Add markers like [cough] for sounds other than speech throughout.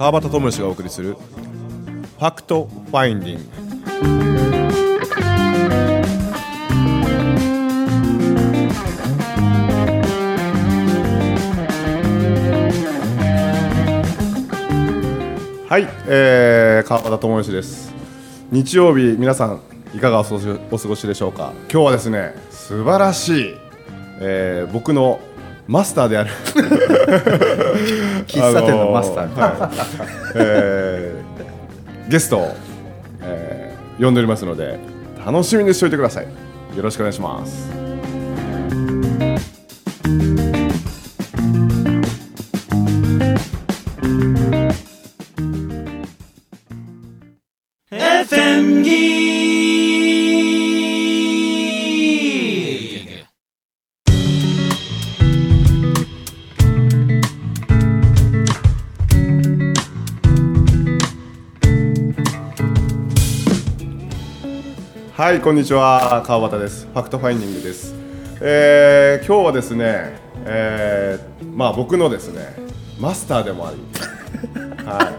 川端智之がお送りするファクトファインディングはい、えー、川端智之です。日曜日皆さんいかがお過ごしお過ごしでしょうか？今日はですね素晴らしい、えー、僕のマスターである。喫茶店のマスター、あのーはい。えーゲストを、えー呼んでおりますので楽しみにしておいてください。よろしくお願いしますはいこんにちは。川端です。 Fact Finding です、えー今日はですね、えーまあ僕のですねマスターでもあり [laughs] は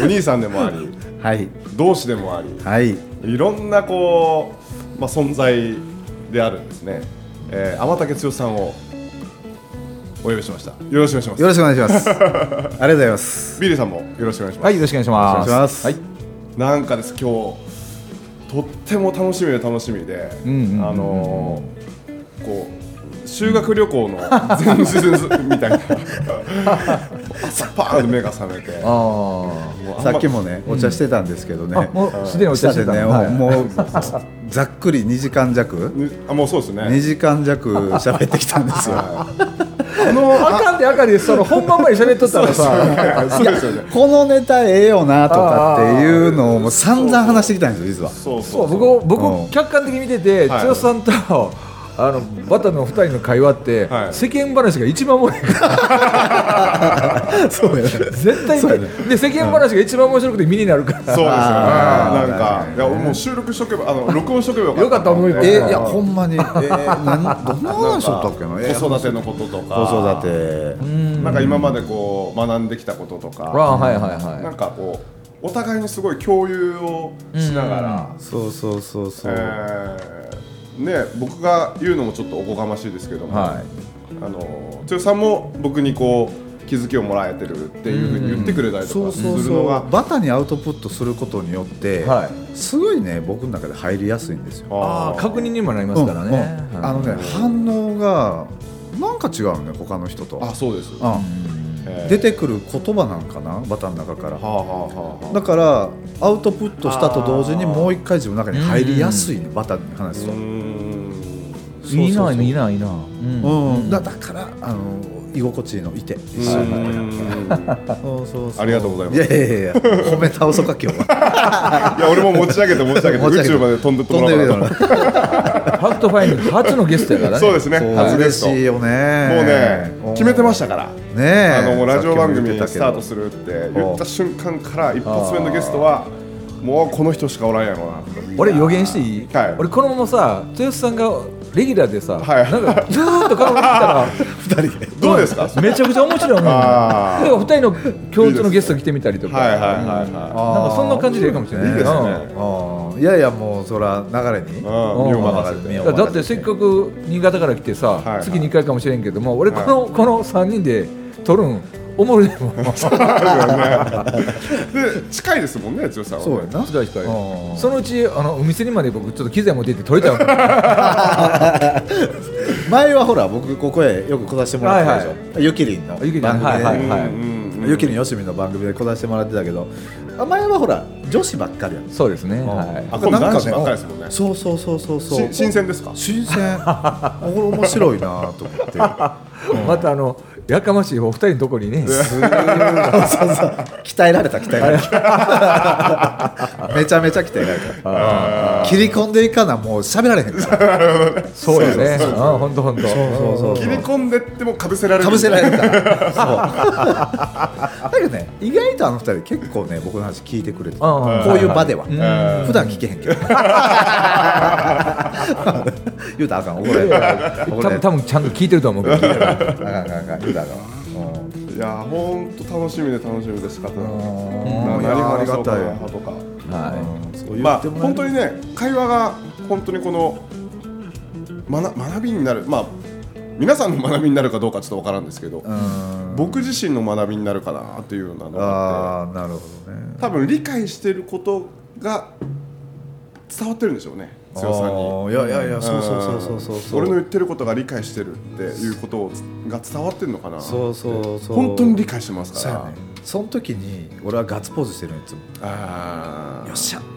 い。お兄さんでもありはい。同志でもありはい。いろんなこう、まあ、存在であるんですね、えー、天竹剛さんをお呼びしました。よろしくお願いします。よろしくお願いします。[laughs] ありがとうございます。ビリーさんもよろしくお願いします、はい、よろしくお願いします。お願いします。はい。なんかです今日とっても楽しみで楽しみで、んうんうんあのーこう修学旅行の [laughs] 前日みたいな。朝パーンと目が覚めて。さっきもねお茶してたんですけどね、もうすでにお茶してたね、の。はい。もうざっくり2時間弱？にあもうそうですね。2時間弱喋ってきたんですよ。あのあかんであかんで、その本番前に喋っとったらさ。このネタええよなとかっていうのをもう散々話してきたんですよ実はそうそ、そううそう僕、僕うん客観的に見てて、はい剛さんと。あのバタの二人の会話って、はい。世間話が一番面白いから。そうやね。絶対に。で世間話が一番面白くて身になるから。そうですよね。なんかいやもう収録しとけばあの録音しとけばよかった。よかった思います。えいやほんまに。えー、なんどんな話しとったっけな？えー子育てのこととか。子育て。なんか今までこう学んできたこととか、あはいはいはいなんかこうお互いにすごい共有をしながら、そうそうそうそう、えーね僕が言うのもちょっとおこがましいですけども、はい。あの剛さんも僕にこう気づきをもらえてるっていうふうに言ってくれたりとかすそうそるのがうバタにアウトプットすることによって、はい。すごいね僕の中で入りやすいんですよ。ああ確認にもなりますからね、うんうん。あのね反応がなんか違うね他の人と。あそうです、うん。えー出てくる言葉なんかな？バタの中から。はあはあはあはあ。だからアウトプットしたと同時にもう一回自分の中に入りやすいねバタに話すと。いいないいないいな、うん。うん、だだからあの居心地いいのいて一緒になってそうそうそう。ありがとうございます。いやいやいや褒め倒そうか今日は。[laughs] いや俺も持ち上げて持ち上げて持ち上げて。宇宙まで飛んでってもらおうかなとファクトファイン初のゲストやからね。そうですね。そう。初ゲスト。嬉しいよね。もうね決めてましたからねえ。あのラジオ番組スタートするって言った瞬間から一発目のゲストはもうこの人しかおらんやろうな俺予言していい、はい。俺このままさ、豊洲さんがレギュラーでさ、はい。なんかずーっと顔見てたら、[laughs] 二人で。どうですか？めちゃくちゃ面白いもん。あーだから二人の共通のゲスト来てみたりとか、なんかそんな感じでいいかもしれない。いいですね。うん。いやいやもうそら流れに。うん。身を任せて身をうんだってせっかく新潟から来てさ、はいはい。月2回かもしれんけども、俺この、この3人で撮るん、おもろいもん。[laughs] で近いですもんね剛さんはそうやな。近い近い。うんそのうちあのお店にまで僕ちょっと機材持って行って撮れたよ。[laughs] 前はほら僕ここへよく来させてもらってたでしょ、はいゆきりんのゆきりん番組で、はいはいはいゆきりんよしみの番組で来させてもらってたけどあ前はほら女子ばっかりやん。そうですね。はい。あ男子ばっかりですもんね。そうそうそうそうそう。し新鮮ですか？新鮮。これ面白いなと思って。[laughs] またあのやかましいお二人のとこにね。すごいそうそう。鍛えられた鍛えられた。めちゃめちゃ鍛えられた。[laughs] 切り込んでいかなもう喋られへん。からそうよね。あ本当本当。そうそう切り込んでってもかぶせられる。かぶせられるからそう。だけどね意外とあの二人結構ね僕の話聞いてくれてこういう場では。ん。普段聞けへんけど。[laughs] 言うたらあかん。怒られる多分ちゃんと聞いてると思うけど。あかんあかんあかん言うん。いや本当楽しみで楽しみで仕方ない。うん。なりがたい。なとか。はそう言まあ本当にね会話が本当にこの学学びになる。まあ皆さんの学びになるかどうかちょっとわからんですけどうん。僕自身の学びになるかなっていうようなのがあっああなるほどね。て多分理解してることが伝わってるんでしょうね強さんに。いやいやいやそうそうそうそうそうそう。俺の言ってることが理解してるっていうことをが伝わってるのかなそうそうそう。本当に理解してますから。そね。その時に俺はガッツポーズしてるのいつも。ああよっしゃって。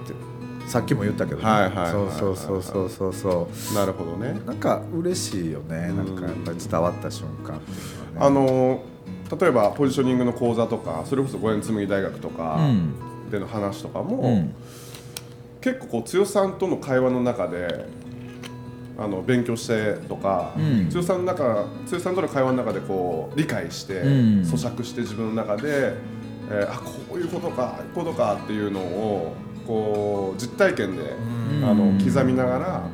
さっきも言ったけどね。はいはいそうそうそうそうそう。そなるほどね。うなんか嬉しいよね。なんかやっぱり伝わった瞬間っていうのはあねのー例えばポジショニングの講座とかそれこそ五円紬大学とかうん。での話とかも、うん結構こう剛さんとの会話の中であの勉強してとか、うん。剛さんの中剛さんとの会話の中でこう理解して、うん。咀嚼して自分の中で、えーあこういうことかこういうことかっていうのをこう実体験で、うん。あの刻みながら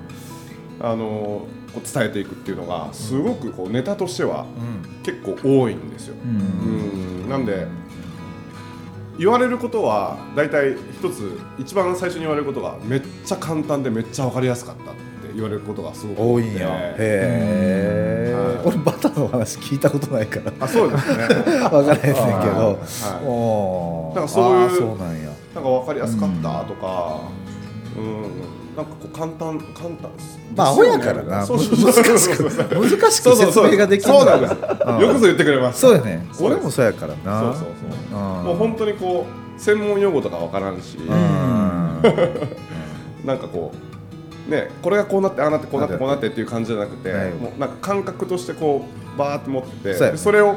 あのこう伝えていくっていうのがすごくこうネタとしては結構多いんですよ。うん。うん。なんで言われることは大体一つ一番最初に言われることがめっちゃ簡単でめっちゃ分かりやすかったって言われることがすごく多いんやへへえはい。俺バターの話聞いたことないから。あそうですね。[laughs] 分からへんねんけど。はい。おー。だからそういうなんか分かりやすかったとか。うんなんかこう簡単簡単です。まあアホやからな。そうそうそう難しそうそう。く難しく説明ができるそうなんですうんよくぞ言ってくれます。そうやね俺もそうやからな。そうそうそう。うん。もう本当にこう専門用語とか分からんし。うん。[laughs] なんかこうねこれがこうなってああなってこうなってこうなってっていう感じじゃなくてない。もうなんか感覚としてこうバーって持ってそうやでそれを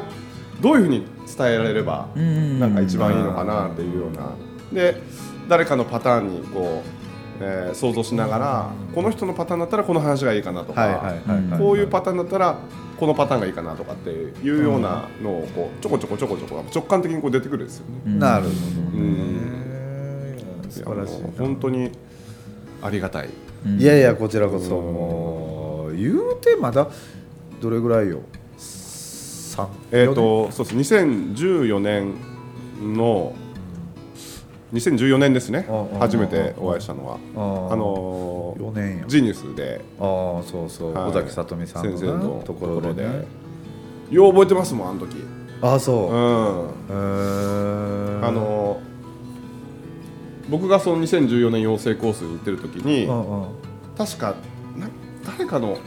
どういうふうに伝えられればうん。なんか一番いいのかなっていうような。で誰かのパターンにこう、えー想像しながらこの人のパターンだったらこの話がいいかなとか、こういうパターンだったらこのパターンがいいかなとかっていうようなのをこうちょこちょこちょこちょこ直感的にこう出てくるんですよね。なるほどうん。ね素晴らしい本当にありがたい。いやいやこちらこそ。もう言うてまだどれぐらいよ？三えっ、とそうです。2014年の2014年ですね。初めてお会いしたのは。ああのー4年や。ジーニュースで。ああそうそう。はい。尾崎さとみさんの先生のなところで。ねよう覚えてますもんあの時。ああそう。うへんー。あのー僕がその2014年養成コースに行ってる時に確かな誰かの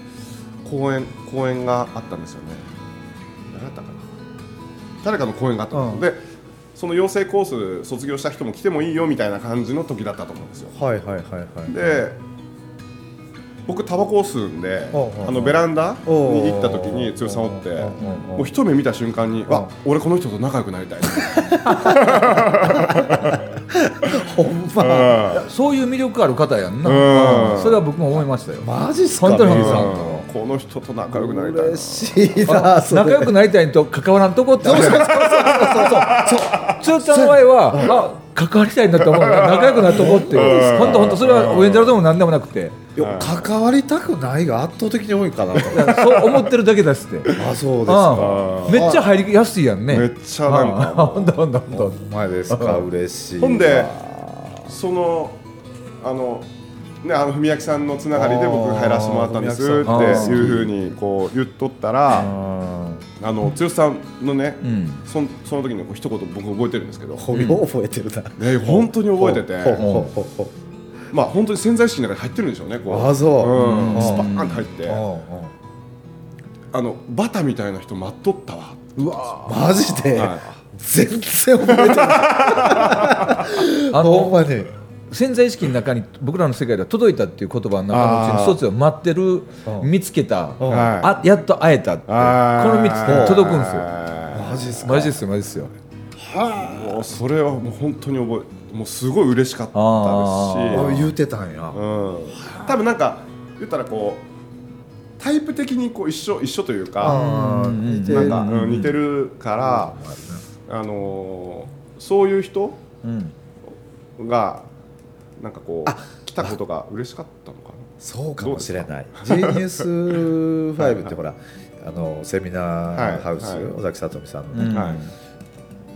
講演講演があったんですよね。誰だったかな。誰かの講演があったんですよ、でその養成コース卒業した人も来てもいいよみたいな感じの時だったと思うんですよ。はいはいはいはい。で僕タバコを吸うんでおうおうおうあのベランダに行った時に剛さんおっておうおうおうもう一目見た瞬間におうあ俺この人と仲良くなりたい。[laughs] ほんま。そういう魅力ある方やんな、うん。それは僕も思いましたよ。マジっすか本当に皆さん藤さんうんこの人と仲良くなりたいな。嬉しいな仲良くなりたいと関わらんとこってそうそうそうそうそうちゃんの場合はあ関わりたいんだと思う。仲良くなるとこって本当本当それはおやんじゃらでも何でもなくて関わりたくないが圧倒的に多いかなそう。思ってるだけですってあそう。ですかめっちゃ入りやすいやんねめっちゃなんかあほんとほんとほんとほんまですか嬉しいわほんでそのあのねあの文明さんのつながりで僕入らせてもらったんですっていうふうにこう言っとったらうん。あの剛さんのねうん。そんその時にこう一言僕覚えてるんですけど。う覚えてるな。ね本当に覚えてて。まあ本当に潜在意識の中に入ってるんでしょうねこう。あそう。うん。うん。スパーンと入って。あのバタみたいな人待っとったわ。うわマジで、は全然覚えてない。あ [laughs] ほんのまに潜在意識の中に僕らの世界では届いたっていう言葉の中のうちに一つは待ってるうん。見つけたあやっと会えたってこの3つ届くんですよ。マジっすか？マジですよマジですよ。もうそれはもう本当に覚えもうすごい嬉しかったですし。ああ言うてたんや、うん、多分なんか言ったらこうタイプ的にこう一緒一緒というかなんか、うん似てる。から、あのーそういう人うん。がなんかこう来たことが嬉しかったのかそうかもしれない。ジーニュース5ってほら、あのセミナーハウス、はいはい。尾崎聡美さんの。ね、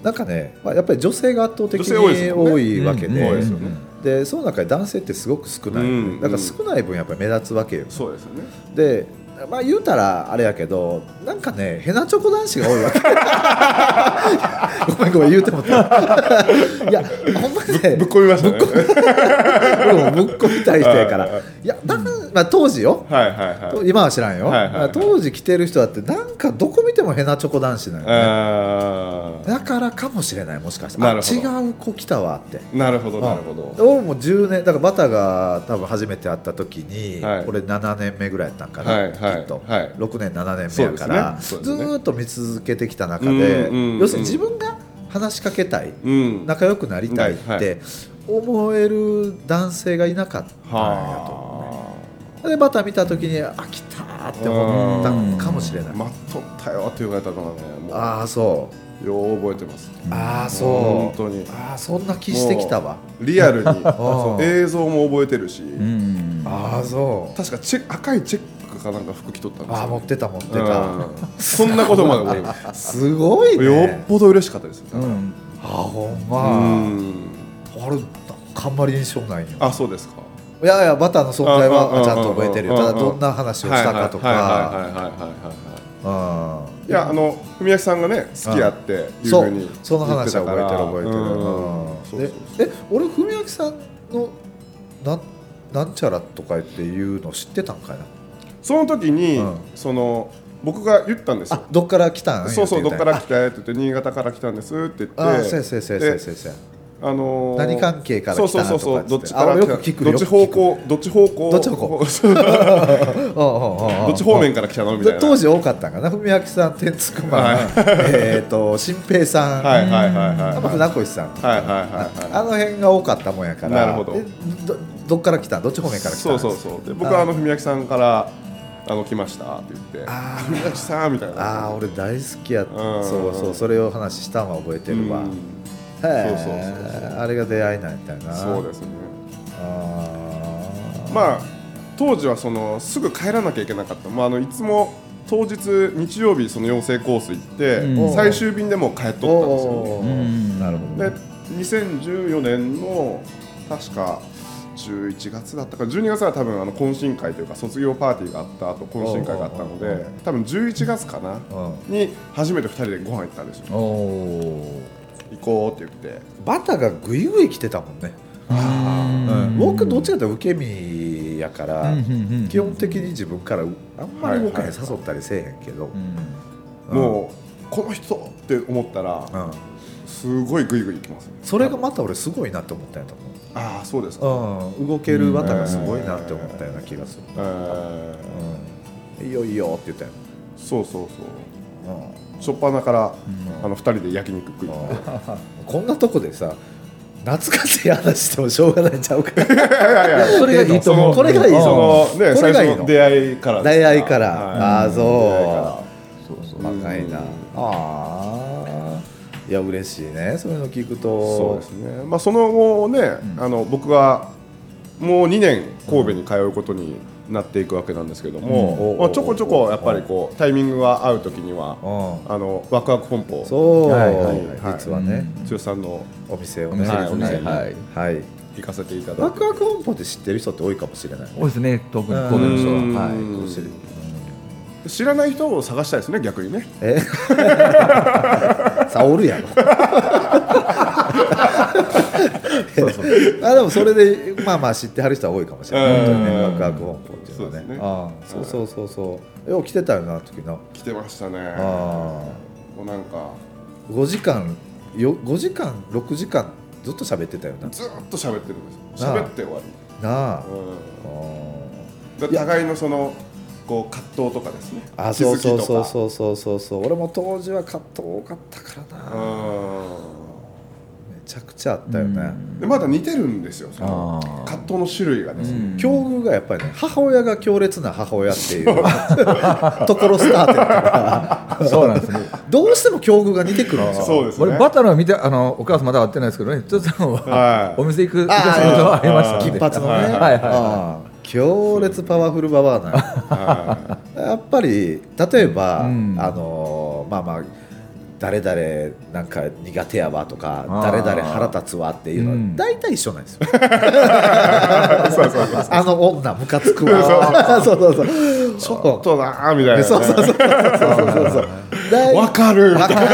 なんかね、まあ、やっぱり女性が圧倒的に多いわけで、ですよね。でその中で男性ってすごく少ない、うんだから少ない分やっぱり目立つわけよ。そうですよね。でまあ言うたらあれやけどなんかねヘナチョコ男子が多いわけ。[laughs] ごめんごめん言うてもった。[laughs] いやほんまにねぶっ込みましたね。ぶっ込みたい人やから。[laughs] はいいやだまあ、当時よ。はいはいはい。今は知らんよ、はいはいはい。当時着てる人だってなんかどこ見てもヘナチョコ男子なのよね。あだからかもしれないもしかして。あなるほど。違う子来たわって。ーなるほどなるほど。俺も10年だからバタが多分初めて会った時に、はい。俺7年目ぐらいやったんかな、はいはいきっと、はい6年7年目やから、ね。ね。ーっと見続けてきた中で、うんうんうん要するに自分が話しかけたい、うん。仲良くなりたいっはいて思える男性がいなかったんやとはでバタ見た時にあ来たーって思ったん。かもしれない。あ待っとったよって言われたのはねああそう。よう覚えてます。ああそ本当に。うああそんな気してきたわ。リアルに。[laughs] 映像も覚えてるし。うん。ああそう。確かチェ赤いチェックかなんか服着とったんですよ。ああ持ってた持ってうん。たそんなことまで [laughs] すごいすよっねぽど嬉しかったですよ。うん。あほんうまん。あれあんまり印象ないよ。あそうですかいやいやバターの存在はちゃんと覚えてるよ。ただどんな話をしたかとか。はいやあの文明さんがね好きやっていうそうふうにその話は覚えてる覚えてるえ俺文明さんのなんなんちゃらとかっていうの知ってたんかいなその時にうんその僕が言ったんですよあどっから来たんそうそうどっから来来たって言って新潟から来たんですって言ってあのー何関係から来たそうそうそうそう。どっちとからどっち方向どっち方向。[laughs] どっち方向？どっち方面から来たの？みたいな。で当時多かったんかな。文明さん天竺マン、はい。えっ、と新平さん、はいはいはいはい船越さん。とか、はいはいはいあの辺が多かったもんやから。なるほど。えどどっから来た？んどっち方面から来た？んそうそうそう。で僕はあの文明さんからあの来ました。って言って。あー。文明さん？みたいな。ああ俺大好きやった。うん。そうそう。それを話したんは覚えてるわ、うんそうそうそうあれが出会いなんやったよな。そうですね。あー。まあ当時はそのすぐ帰らなきゃいけなかった、まあ、あのいつも当日日曜日その養成コース行って、うん。最終便でもう帰っとったんですよ、おー。うん。なるほどで2014年の確か11月だったか12月は多分あの懇親会というか卒業パーティーがあった後懇親会があったので多分11月かな。うん。に初めて2人でご飯行ったんですよ。おお行こうって言って。バタがグイグイ来てたもんね、うん。僕どっちかというと受け身やから、基本的に自分からあんまり僕に誘ったりせえへんけど、うん。もうこの人って思ったらうん。すごいグイグイ行きますね。それがまた俺すごいなって思ったんやとああそうですか、思う、うん、動けるバタがすごいなって思ったような気がする、えうん、いいよいいよって言ったよ、ーそうそうそう。うん初っ端から、あの2人で焼肉食いに。行ってこんなとこでさ懐かしい話してもしょうがないんちゃうか。[laughs] いやいやそれがいいと思う。これがいいそのね最これがいいの。初の出会いから出会いから。はい。ああそう。そうそう。若いな。ああいや嬉しいね。そういうの聞くと。そうですね、まあ、その後ね、あの僕はもう2年神戸に通うことになっていくわけなんですけども、うん。まあ、ちょこちょこやっぱりこうタイミングが合う時にはうん。あのワクワク本舗そう、はいはいはい。実はね、剛さんのお店をね。お店ですね。はいはい。はい。行かせていただいてワクワク本舗って知ってる人って多いかもしれない多いですね。特に。神戸の人うんははい。かもしれない知らない人を探したいですね逆にね。え？[laughs] さあおるやろ。[laughs] あでもそれでまあまあ知ってはる人は多いかもしれない。本当にねうんワクワク本舗っていうのはね。そうああ。そうそうそうそうよう来てたよな時な。来てましたね。あもうなんか。あ5時間よ5時間6時間ずっと喋ってたよな。ずーっと喋ってるんです喋って終わり、なあ。うん。あで互いのそのこう葛藤とかですね。あそうそう気づきとか。そうそうそうそうそう。俺も当時は葛藤多かったからな。めうちゃくちゃあったよね、ん。でまだ似てるんですよその葛藤の種類がですね、境遇がやっぱりね母親が強烈な母親っていう [laughs] ところスタートやから。[laughs] そうなんですね。どうしても境遇が似てくるんですよ。そうですね。俺バターの見てあのお母さんまだ会ってないですけどね。ちょっとお店行く行かせることはありました金髪のね、はい。はい。はい強烈パワフルババアなは [laughs] やっぱり例えば、うん。あのまあまあ誰々なんか苦手やわとか誰々腹立つわっていうのはうん。大体一緒なんですよ。[laughs] あの女ムカつくわ。そうそうそう。[laughs] いちょっとなーみたいなね。そうそうそう。そうそうそう。大わかる。みたいな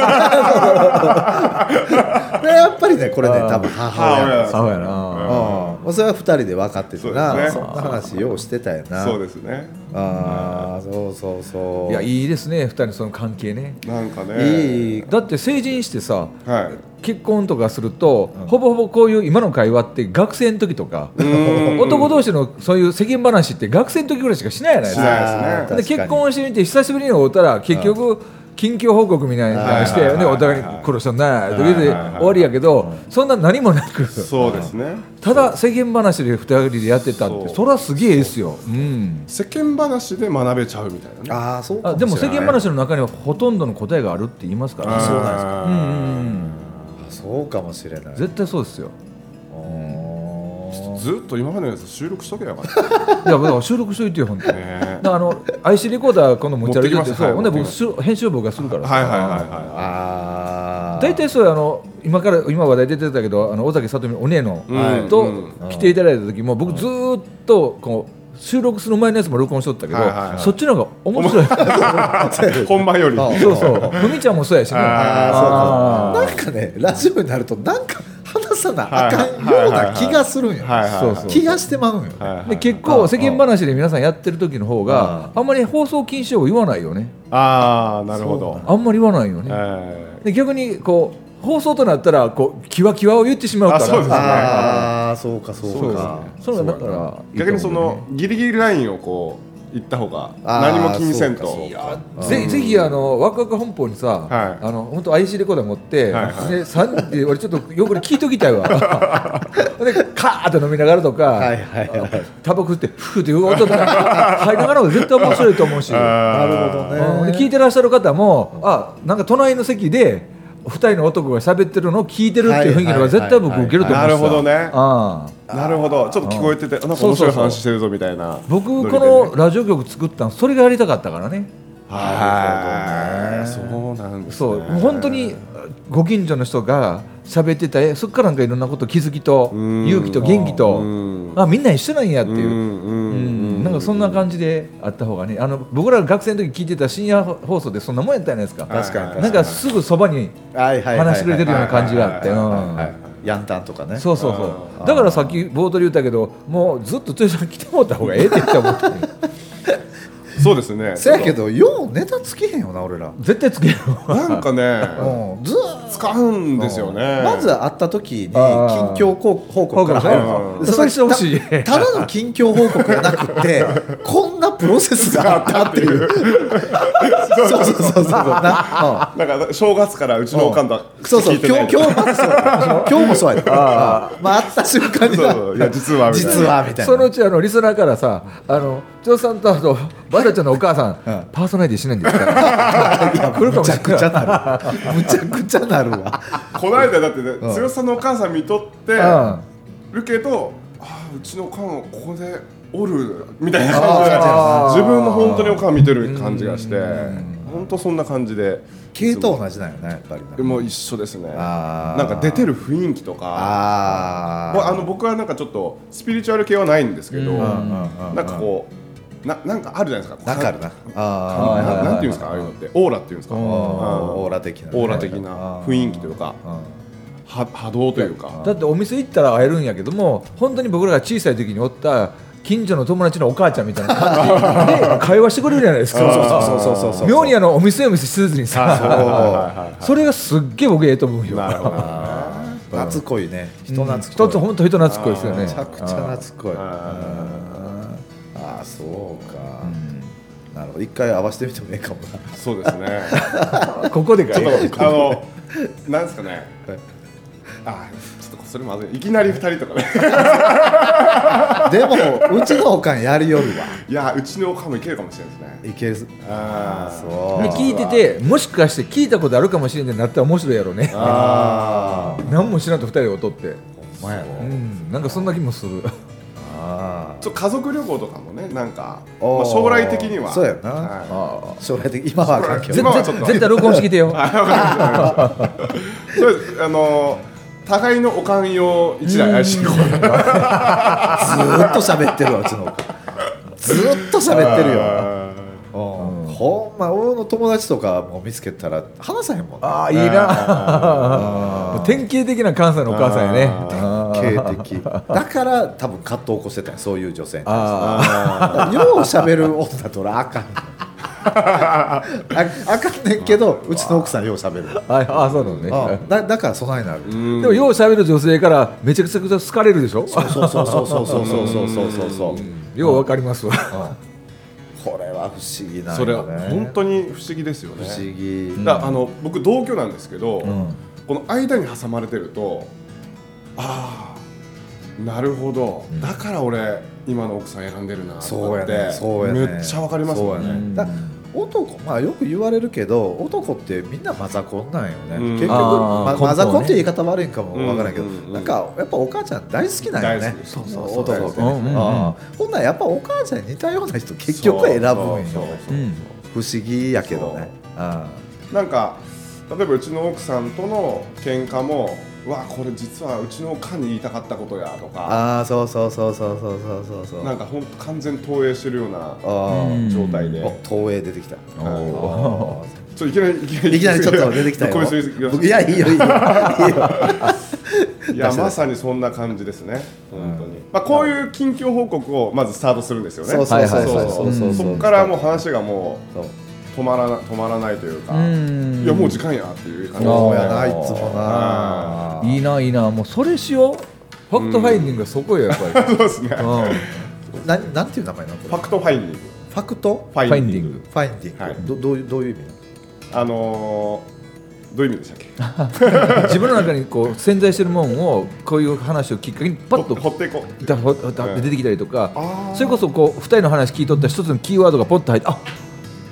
でやっぱりねこれね多分母親なんですよ。そうやな、うんもうそれは二人で分かってたなそ,、んな話ようしてたよな。そうですね。ああそうそうそう。いやいいですね二人のその関係ね。なんかね。いい。だって成人してさはい。結婚とかすると、ほぼほぼこういう今の会話って学生の時とか、ん。男同士のそういう世間話って学生の時ぐらいしかしないじゃないですか。しないですね。あーで結確かに。婚してみて久しぶりに会うたら結局近況報告みたいなのして、ね、お互いに殺したんな時ではいはいはい終わりやけどそんな何もなく。そうですね。ただ世間話で二人でやってたってそれはすげえですよ、うん、世間話で学べちゃうみたいなね。ああそうかあでも世間話の中にはほとんどの答えがあるって言いますから。ねそうなんですか。うんうんうん。そうかもしれない。絶対そうですよ。うんずっと今までのやつ収録しとけばよかった。いやだから収録しといてよ本当に。ねだからあの IC レコーダー今度持ち歩いててそうほんで僕編集僕がするからさ。はいはいはいはああ大体そうあの今から今話題出てたけどあの尾崎里美のお姉の、うんとうん。来ていただいた時も僕ずーっとこう収録する前のやつも録音しとったけど、はいはいはい。そっちの方が面白い。い [laughs] 本番より。あそうそう。ふみちゃんもそうやしね。あーあなんかねラジオになるとなんか話さなあかんはいような気がするんよ、気がしてまうんよ、はいはいで結構世間話で皆さんやってる時の方がああんまり放送禁止用語言わないよね。ああなるほど。あんまり言わないよね。えで逆にこう放送となったらこうキワキワを言ってしまうから。あそうですね。ああそうかそうそうかそうそうだからー逆にそのギリギリラインをこう行った方が何も気にせんと。ぜぜひあのワクワク本舗にさ、はい。あの本当 IC レコーダー持って、はいはい。で三人で俺ちょっと横で聞いときたいわ。[laughs] でカーッと飲みながらとか、はいはいはい。タバコ吸ってフーっていう音とか入りながらも絶対面白いと思うし、なるほどね。聞いてらっしゃる方もあなんか隣の席で二人の男が喋ってるのを聞いてるっていう雰囲気の方が絶対僕受けると思うしさなるほどね。ああ。なるほど。ちょっと聞こえててなんか面白い話してるぞみたいな。僕このラジオ局作ったのそれがやりたかったからねはい。そうなんですね。そう本当にご近所の人が喋ってたそこからなんかいろんなこと気づきとうん。勇気と元気とうん。あみんな一緒なんやっていう。なんかそんな感じであった方がね。あの僕らが学生の時聞いてた深夜放送でそんなもんやったじゃないですか。確かになんかすぐそばに話してくれてるような感じがあって。ヤンタンとかね。そうそうあそう。だからさっき冒頭で言ったけどもうずっと剛さん来てもらった方がええって言って思ってそうですね。せやけどようネタつけへんよな俺ら。絶対つけるなんかねうんずーっと。使うんですよね。まず会った時に近況報告から入る。うん。それしてほしい。たただの近況報告じゃなくて [laughs] こんなプロセスがあったっていう。[laughs] そうそうそうそうそう。ななんか正月からうちのおかんとうんそうそう。今日今日まずそう [laughs] 今日もそうやった。あまあ会った瞬間にそうそう。いや実はみたいな。実はみたいな。そのうちあのリスナーからさあの長さんとあとバイラちゃんのお母さん、パーソナリティしないんですか？い [laughs] や来るかもしれない。むちゃくちゃなる。むちゃくちゃなるわ。この間だってね剛さんのお母さん見とってうん。るけどあーうちのおかんはここでおるみたいな感じであー自分の本当におかん見てる感じがして本当そんな感じで。系統同じなんよねやっぱりなもう一緒ですね。なんか出てる雰囲気とか。ああの僕はなんかちょっとスピリチュアル系はないんですけどうん。なんかこうななんかあるじゃないですか。なんかあるな。なあはいはいなんていうんですか。ああいうのって。オーラっていうんですか。オーラ的なね。オーラ的な雰囲気というか。は波動というか。だってお店行ったら会えるんやけども本当に僕らが小さい時におった近所の友達のお母ちゃんみたいな感じで [laughs] 会話してくれるじゃないですか。そうそうそうそうそう妙にあのお店お店せずにはいはいさはいはい。それがすっげえ僕ええと思うよ。なるほど懐っこいね。人懐っこい。一つ本当人懐っこいですよね。めちゃくちゃ懐っこいあああそうかなるほど。一回合わせてみてもいいかもな。そうですね。[laughs] ここでちょっとあの [laughs] なんですかね。あちょっとそれまずい。いきなり二人とかね。[laughs] でもうちのおかんやりよるわいやうちのおかんもいけるかもしれないですね。いける。あー。そう。で聞いててもしかして聞いたことあるかもしれんってなったら面白いやろね。あ何も知らんと二人で劣って。ほんまやねうん。なんかそんな気もするあちょっと家族旅行とかもねなんか、まあ、将来的には。そうやな。は将来的今はあかんけど今はちょっと。絶対録音してきてよ。[laughs] い、あの互いのおかん用一台 IC コーずーっと喋ってるわうちの子ずーっと喋ってるよ。うんほんま俺の友達とかも見つけたら話さへんもんね。ああいいな。典型的な関西のお母さんやね。ああー経的。だから多分葛藤起こしてたそういう女性に対してあよう喋る女と俺あかんああかんねんけどうちの奥さんよう喋る。ーああそうなのね。あだだから備えなる。うん。でもよう喋る女性からめちゃくちゃ好かれるでしょ？そうそうそうそうそうそうそうそうそう。そ [laughs] うようわかりますわこれは不思議なんそれは本当に不思議ですよね。不思議。だあの僕同居なんですけど、ん。この間に挟まれてるとああなるほど、だから俺今の奥さん選んでるなとそうやかってね。そうやね。めっちゃわかりますもんね男まあよく言われるけど男ってみんなマザコンなんよね、うん。結局、まマザコンって言い方悪いんかもわからんけど、うんうんうん。なんかやっぱお母ちゃん大好きなんよね。大好きです。そうそうそう男って、うんうんほんならやっぱお母ちゃんに似たような人結局選ぶんよ不思議やけどね。あなんか例えばうちの奥さんとの喧嘩もわあこれ実はうちの課に言いたかったことやとか。ああそうそうそうそうそうそうそう。なんか本当完全投影してるような状態で。投影出てきた。おあょいきなりいきなり。いきなりちょっと出てきたよ。いやいいよいいよ。いやまさにそんな感じですね、本当に、まあ、こういう近況報告をまずスタートするんですよね、そうそうそうそう、そこからもう話がもう。止まらな止まらないというかうん。いやもう時間やっていう感じ。そうやでなあいつもな。いいないいな。もうそれしよう。 Fact Finding がそこよやっぱり。[laughs] そうですね。うん。ななんていう名前なの？これ Fact Finding。Fact？Finding。Finding、はい。どどういうどういう意味？あのー、どういう意味でしたっけ？[laughs] 自分の中にこう潜在してるもんをこういう話をきっかけにパッとほ掘っていこう。だ出てきたりとか、あー。それこそこう2人の話聞いとった一つのキーワードがポッと入ってあ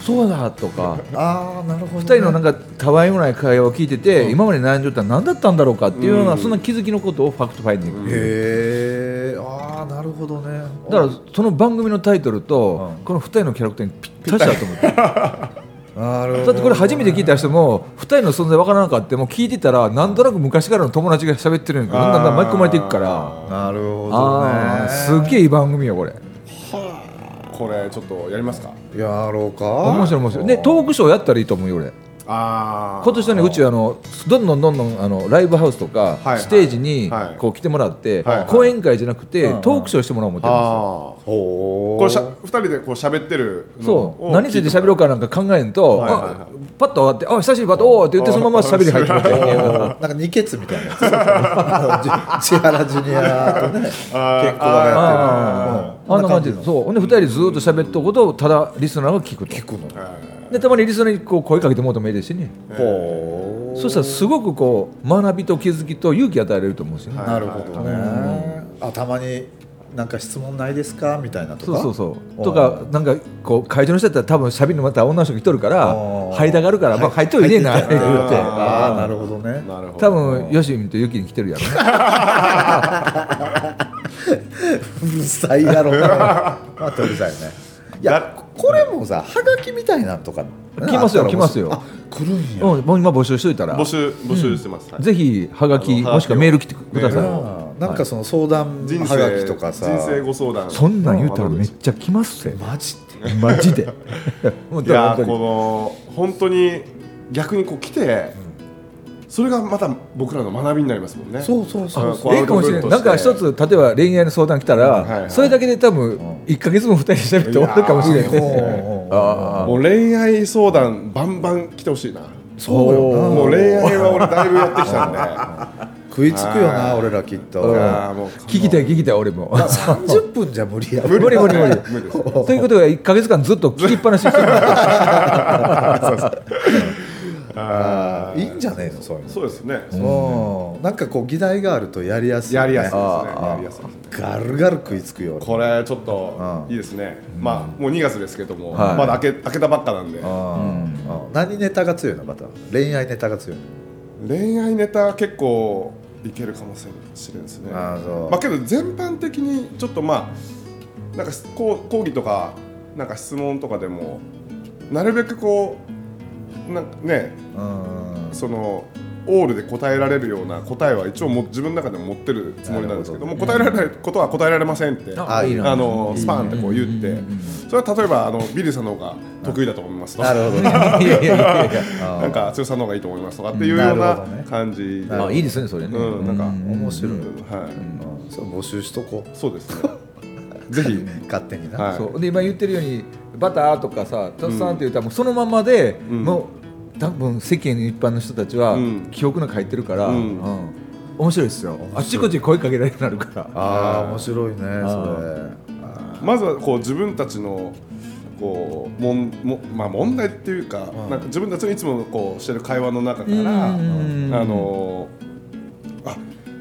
そうだとか。ああなるほど、2人のなんかたわいもない会話を聞いてて、今まで悩んでたのは何だったんだろうかっていうような、うん。そんな気づきのことをファクトファインディング、うんへえああなるほどね。だからその番組のタイトルと、うん。この2人のキャラクターにぴったしだと思って [laughs] なるほど。だってこれ初めて聞いた人も2人の存在分からなかったも聞いてたらなんとなく昔からの友達が喋ってるんやけどだんだん巻き込まれていくから。なるほどあねーすっげえいい番組よこれこれちょっとやりますか？やろうか。面白い面白い。でトークショーやったらいいと思うよ俺。ああ今年はねうちあのどんどんどんどんあのライブハウスとか、はいステージにはい。こう来てもらって、はい講演会じゃなくて、うんトークショーしてもらおう思ってるんですよ。これしゃ二人でこう喋ってるそう。何について喋ろうかなんか考えんと、はいはいはい。あパッと終わって「あ久しぶりパッとおーって言ってそのまま喋り入って。くるってなんか二ケツみたいなやつ。千原ジュニアとね健康がやってるあんな感じでそう。ほんで2人でずーっと喋ったことをただリスナーが聞くと。聞くの。でたまにリスナーにこう声かけてもらってもいいですしね。ほう。そしたらすごくこう学びと気づきと勇気与えられると思うんですよ。ね、なるほどね。あたまになんか質問ないですか？みたいなとか？そうそうそう。とかなんかこう会場の人だったら多喋りのまた女の人が来とるからー。入りたがるから、まあ、入っといねえな入って言うて。ああなるほどね。なるほど。多分よしみとゆきに来てるやろね [laughs] [laughs] うるさいやろ。なまたうるさいね。いやだこれもさはがきみたいなんとか来ますよ来ますよ。あ来るんや。うんもう今募集しといたら。募集募集してます、はいぜひはがきもしくはメール来てください。なんかその相談人はがきとかさ。人生ご相談。そんなん言うたらめっちゃ来ますぜ。マジで？マジで。[laughs] いや本当にこの本当に逆にこう来て、それがまた僕らの学びになりますもんね。そうそうそう。こうええかもしれないなんか一つ例えば恋愛の相談来たら、はいはいそれだけで多分1か月も2人で喋って終わるかもしれないい [laughs] もう恋愛相談バンバン来てほしいな。そうよな。もう恋愛は俺だいぶやってきたんで。食いつくよなはい俺らきっと。聞きたい聞きたい俺も。30分じゃ無理や無理無理無理無理。[laughs] ということは1か月間ずっと聞きっぱなしにしてるあーいいんじゃねえの？そういうの。そうですね、うん。なんかこう議題があるとやりやすいね。やりやすいですね。やりやすいですね。ガルガル食いつくよこれちょっとうん。いいですね、まあもう2月ですけども、はい。まだ開け開けたばっかなんで。何ネタが強いの？また。恋愛ネタが強いの。恋愛ネタ結構いけるかもしれないですね。まあけど全般的にちょっとまあなんかこう講義とかなんか質問とかでもなるべくこうなんかねうんそのオールで答えられるような答えは一応も自分の中でも持ってるつもりなんですけども答えられないことは答えられませんってあのスパンってこう言ってそれは例えばあのビリーさんの方が得意だと思いますと。なるほどなんか剛さんの方がいいと思いますとかっていうような感じで、あいいですねそれね、うんなんか面白い。はい、うん。そう募集しとこうそうですね。ぜ [laughs] ひ勝手にな、はい。そう。で今言ってるようにバターとかさタスさんって言ったらもうそのままで、うん。もう多分世間一般の人たちはうん。記憶の書いてるから、うん。うん。面白いですよ。あっちこっちこ声かけられるなるから。ああ面白いねそれ。あまずはこう自分たちのこうもんも、まあ、問題っていうか,、うん。なんか自分たちのいつもこうしてる会話の中かうんら、うんあのあ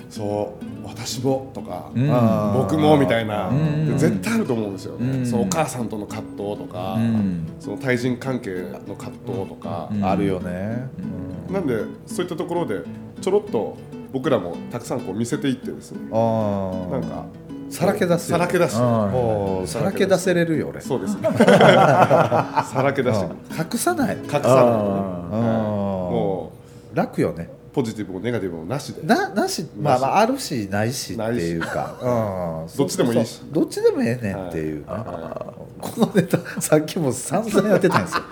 そう私もとか、うん。僕もみたいな、うん。で絶対あると思うんですよ。ね、うん。そうお母さんとの葛藤とか、うん。その対人関係の葛藤とか、うん。あるよね、なんでそういったところでちょろっと僕らもたくさんこう見せていってですね。ああなんかさらけ出すよさらけ出しさらけ出せれるよ俺。そうです。ね [laughs] さらけ出してうん隠さない。隠さない。あも楽よね。うポジティブもネガティブもなしで。ななし。まあまああるしないしっていうか。うん。どっちでもいいし。どっちでもええねんっていうか、はこのネタさっきも散々やってたんですよ。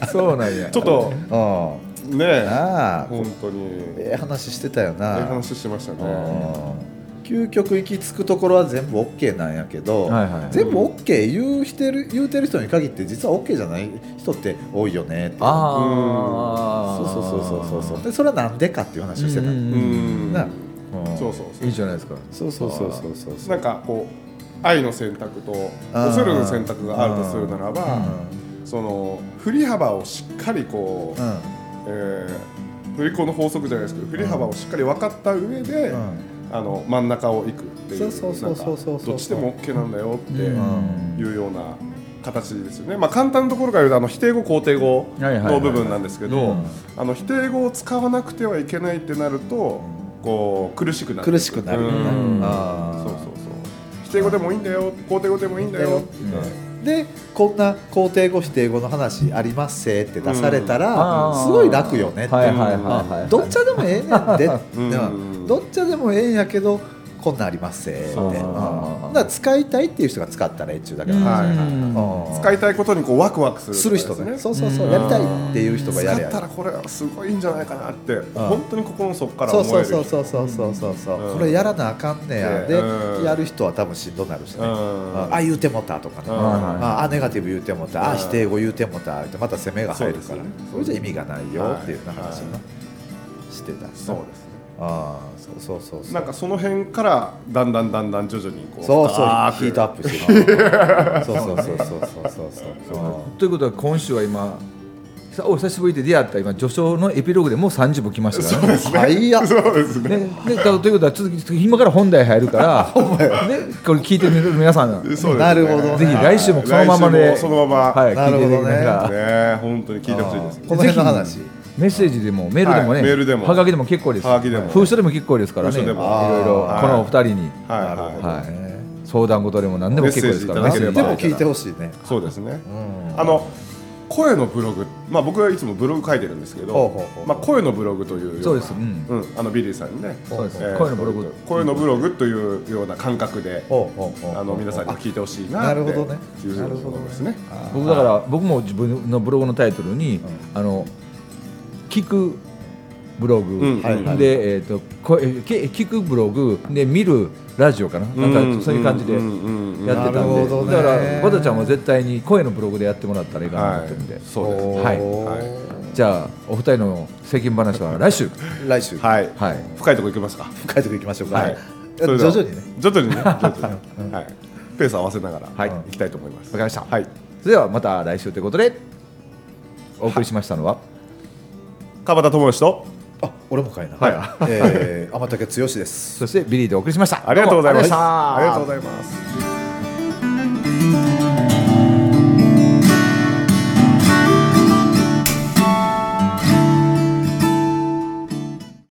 あ [laughs] そうなんや。いちょっとうん。ねえ。本当に。ええ話してたよえなえ話してましたね。うん究極行き着くところは全部 OK なんやけど、はいはい。全部 OK 言うしてる言うてる人に限って実は OK じゃない人って多いよねって。ああそうそうそうそうそうそう。でそれはなんでかっていう話をしてた、ううん。ん。なうん。そうそうそいいじゃないですか。そうそうそうそうそう。うなんかこう愛の選択と恐れの選択があるとするならばうその振り幅をしっかりこう、ん。えー振り子の法則じゃないですけど振り幅をしっかり分かった上で、うんあの真ん中を行くっていうそうそうそうそうそうなんかどっちでも OK なんだよってうん。いうような形ですよね、まあ、簡単なところから言うとあの否定語肯定語の部分なんですけど否定語を使わなくてはいけないってなるとこう苦しくなる。苦しくなるよねうん。そうそうそう。否定語でもいいんだよ肯定語でもいいんだよでこんな肯定語否定語の話ありますせって出されたうん。らすごい楽よねってはいはいはいはいどっちでもええねんで。どっちでもええんやけどこんなんありますせって。そううん。だから使いたいっていう人が使ったらええっちゅうだけだはい使いたいことにこうワクワクするする人ね。そうそうそう。うんやりたいっていう人がやれや使ったらこれはすごいいいんじゃないかなって本当に心の底からそう思えるそうそうそうそうそうそうそうう。ん。これやらなあかんねや。ねでうん。やる人は多分しんどなるしね。うん。ああ言うてもたとかね。うん。ああネガティブ言うてもた。あうん。否定語言うてもた。ってまた攻めが入るから。それじゃ意味がないよっていうような話をなはい。してた。そうですねああそうそうそうそう。なんかその辺からだんだんだんだん徐々にこうそうそうヒートアップしていくそうそうそうそうそうそうそう。ということは今週は今さお久しぶりで出会った今序章のエピローグでもう30分来ましたから。ね。はいやそうですね。ね、でだということは続き今から本題入るから、[laughs] ね、これ聞いてみる皆さんそうですね。なるほどね。ぜひ来週もそのままで来週もそのまま。はい、聞いていただきながなら、ね本当に聞いてほしいです。この辺の話メッセージでもメールでもね、はい。メールでも。はがきでも結構です。はがきでも。封書でも結構ですからね。いろい封書でも。ろはい。このお二人に。はい相談事でも何でも結構ですからメッセージいただければ。でも聞いてほしいね。いそうですね。うん。あの声のブログまあ僕はいつもブログ書いてるんですけどほうほうほう。まあ声のブログというようなそうです。うん。うん。あのビリーさんにね。そうです。えー声のブログ。声のブログというような感覚でほうほうほうあの皆さんに聞いてほしいななってるほどね。いうなるほどねですね。あ僕だから僕も自分のブログのタイトルに、あの聞くブログ、うん。はいはい。で、えー、とこえけ聞くブログ。で見るラジオかな,、なんかそういう感じでやってたんで、なるほどね。だからバタちゃんは絶対に声のブログでやってもらったらいいかなと思ってるんで、はい。そうです。はい。じゃあお二人の世間話は来週。来週。はい。はい。深いとこ行きますか？深いとこ行きましょうか。はい。徐々にね。徐々にね。[laughs] 徐々に。はい。ペース合わせながらはい。行きたいと思います。わかりました。はい。それではまた来週ということでお送りしましたのは川端智義と。あ俺もかいな。はえー天竹剛です。そしてビリーでお送りしました。ありがとうございます。どうもありがとうございましたありがとうございます